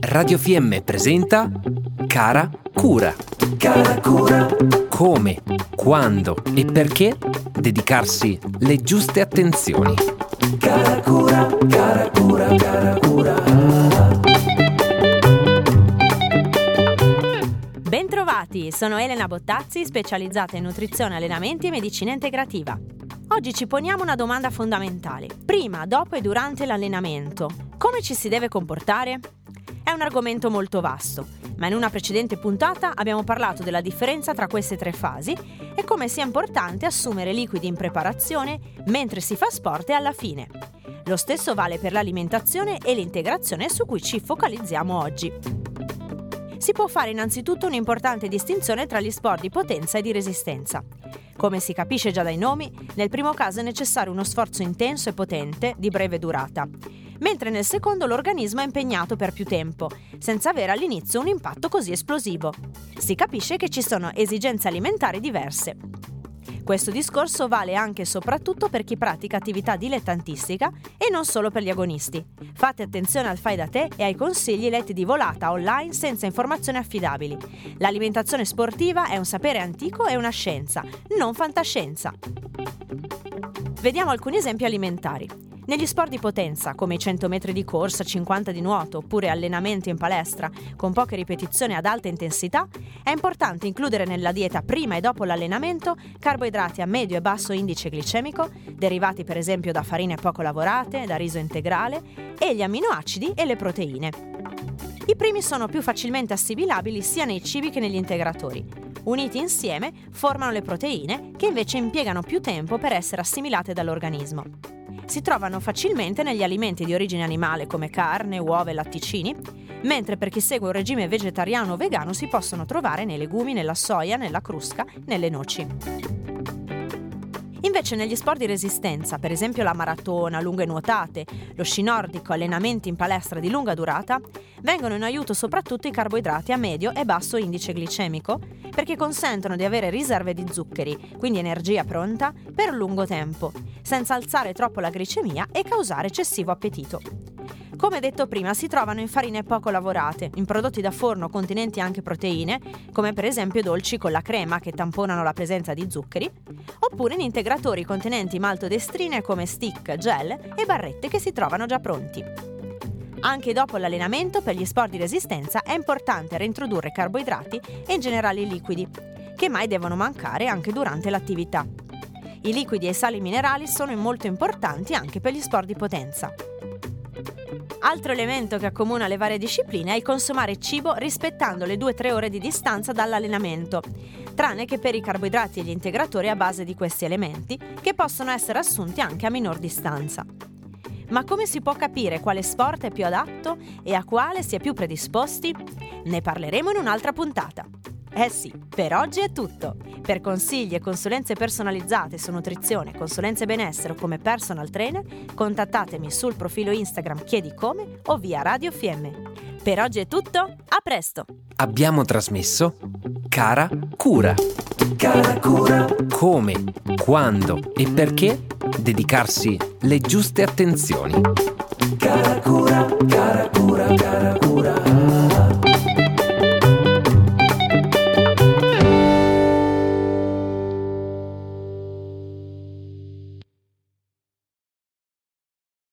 Radio FM presenta Cara Cura. Cara Cura. Come, quando e perché dedicarsi le giuste attenzioni. Cara Cura, cara Cura, cara Cura. Bentrovati, sono Elena Bottazzi, specializzata in nutrizione, allenamenti e medicina integrativa. Oggi ci poniamo una domanda fondamentale. Prima, dopo e durante l'allenamento, come ci si deve comportare? È un argomento molto vasto, ma in una precedente puntata abbiamo parlato della differenza tra queste tre fasi e come sia importante assumere liquidi in preparazione mentre si fa sport e alla fine. Lo stesso vale per l'alimentazione e l'integrazione su cui ci focalizziamo oggi. Si può fare innanzitutto un'importante distinzione tra gli sport di potenza e di resistenza. Come si capisce già dai nomi, nel primo caso è necessario uno sforzo intenso e potente di breve durata mentre nel secondo l'organismo è impegnato per più tempo, senza avere all'inizio un impatto così esplosivo. Si capisce che ci sono esigenze alimentari diverse. Questo discorso vale anche e soprattutto per chi pratica attività dilettantistica e non solo per gli agonisti. Fate attenzione al fai da te e ai consigli letti di volata online senza informazioni affidabili. L'alimentazione sportiva è un sapere antico e una scienza, non fantascienza. Vediamo alcuni esempi alimentari. Negli sport di potenza, come i 100 metri di corsa, 50 di nuoto oppure allenamenti in palestra con poche ripetizioni ad alta intensità, è importante includere nella dieta prima e dopo l'allenamento carboidrati a medio e basso indice glicemico, derivati per esempio da farine poco lavorate, da riso integrale, e gli amminoacidi e le proteine. I primi sono più facilmente assimilabili sia nei cibi che negli integratori. Uniti insieme formano le proteine che invece impiegano più tempo per essere assimilate dall'organismo si trovano facilmente negli alimenti di origine animale come carne, uova e latticini, mentre per chi segue un regime vegetariano o vegano si possono trovare nei legumi, nella soia, nella crusca, nelle noci. Invece negli sport di resistenza, per esempio la maratona, lunghe nuotate, lo sci nordico, allenamenti in palestra di lunga durata, vengono in aiuto soprattutto i carboidrati a medio e basso indice glicemico, perché consentono di avere riserve di zuccheri, quindi energia pronta, per lungo tempo, senza alzare troppo la glicemia e causare eccessivo appetito. Come detto prima, si trovano in farine poco lavorate, in prodotti da forno contenenti anche proteine, come per esempio dolci con la crema che tamponano la presenza di zuccheri, oppure in integratori contenenti maltodestrine come stick, gel e barrette che si trovano già pronti. Anche dopo l'allenamento per gli sport di resistenza è importante reintrodurre carboidrati e in generale i liquidi, che mai devono mancare anche durante l'attività. I liquidi e i sali minerali sono molto importanti anche per gli sport di potenza. Altro elemento che accomuna le varie discipline è il consumare cibo rispettando le 2-3 ore di distanza dall'allenamento, tranne che per i carboidrati e gli integratori a base di questi elementi, che possono essere assunti anche a minor distanza. Ma come si può capire quale sport è più adatto e a quale si è più predisposti? Ne parleremo in un'altra puntata. Eh sì, per oggi è tutto. Per consigli e consulenze personalizzate su nutrizione, consulenze benessere o come personal trainer, contattatemi sul profilo Instagram Chiedi Come o via Radio FM. Per oggi è tutto, a presto! Abbiamo trasmesso Cara Cura. Cara Cura. Come, quando e perché dedicarsi le giuste attenzioni. Cara Cura, cara Cura, cara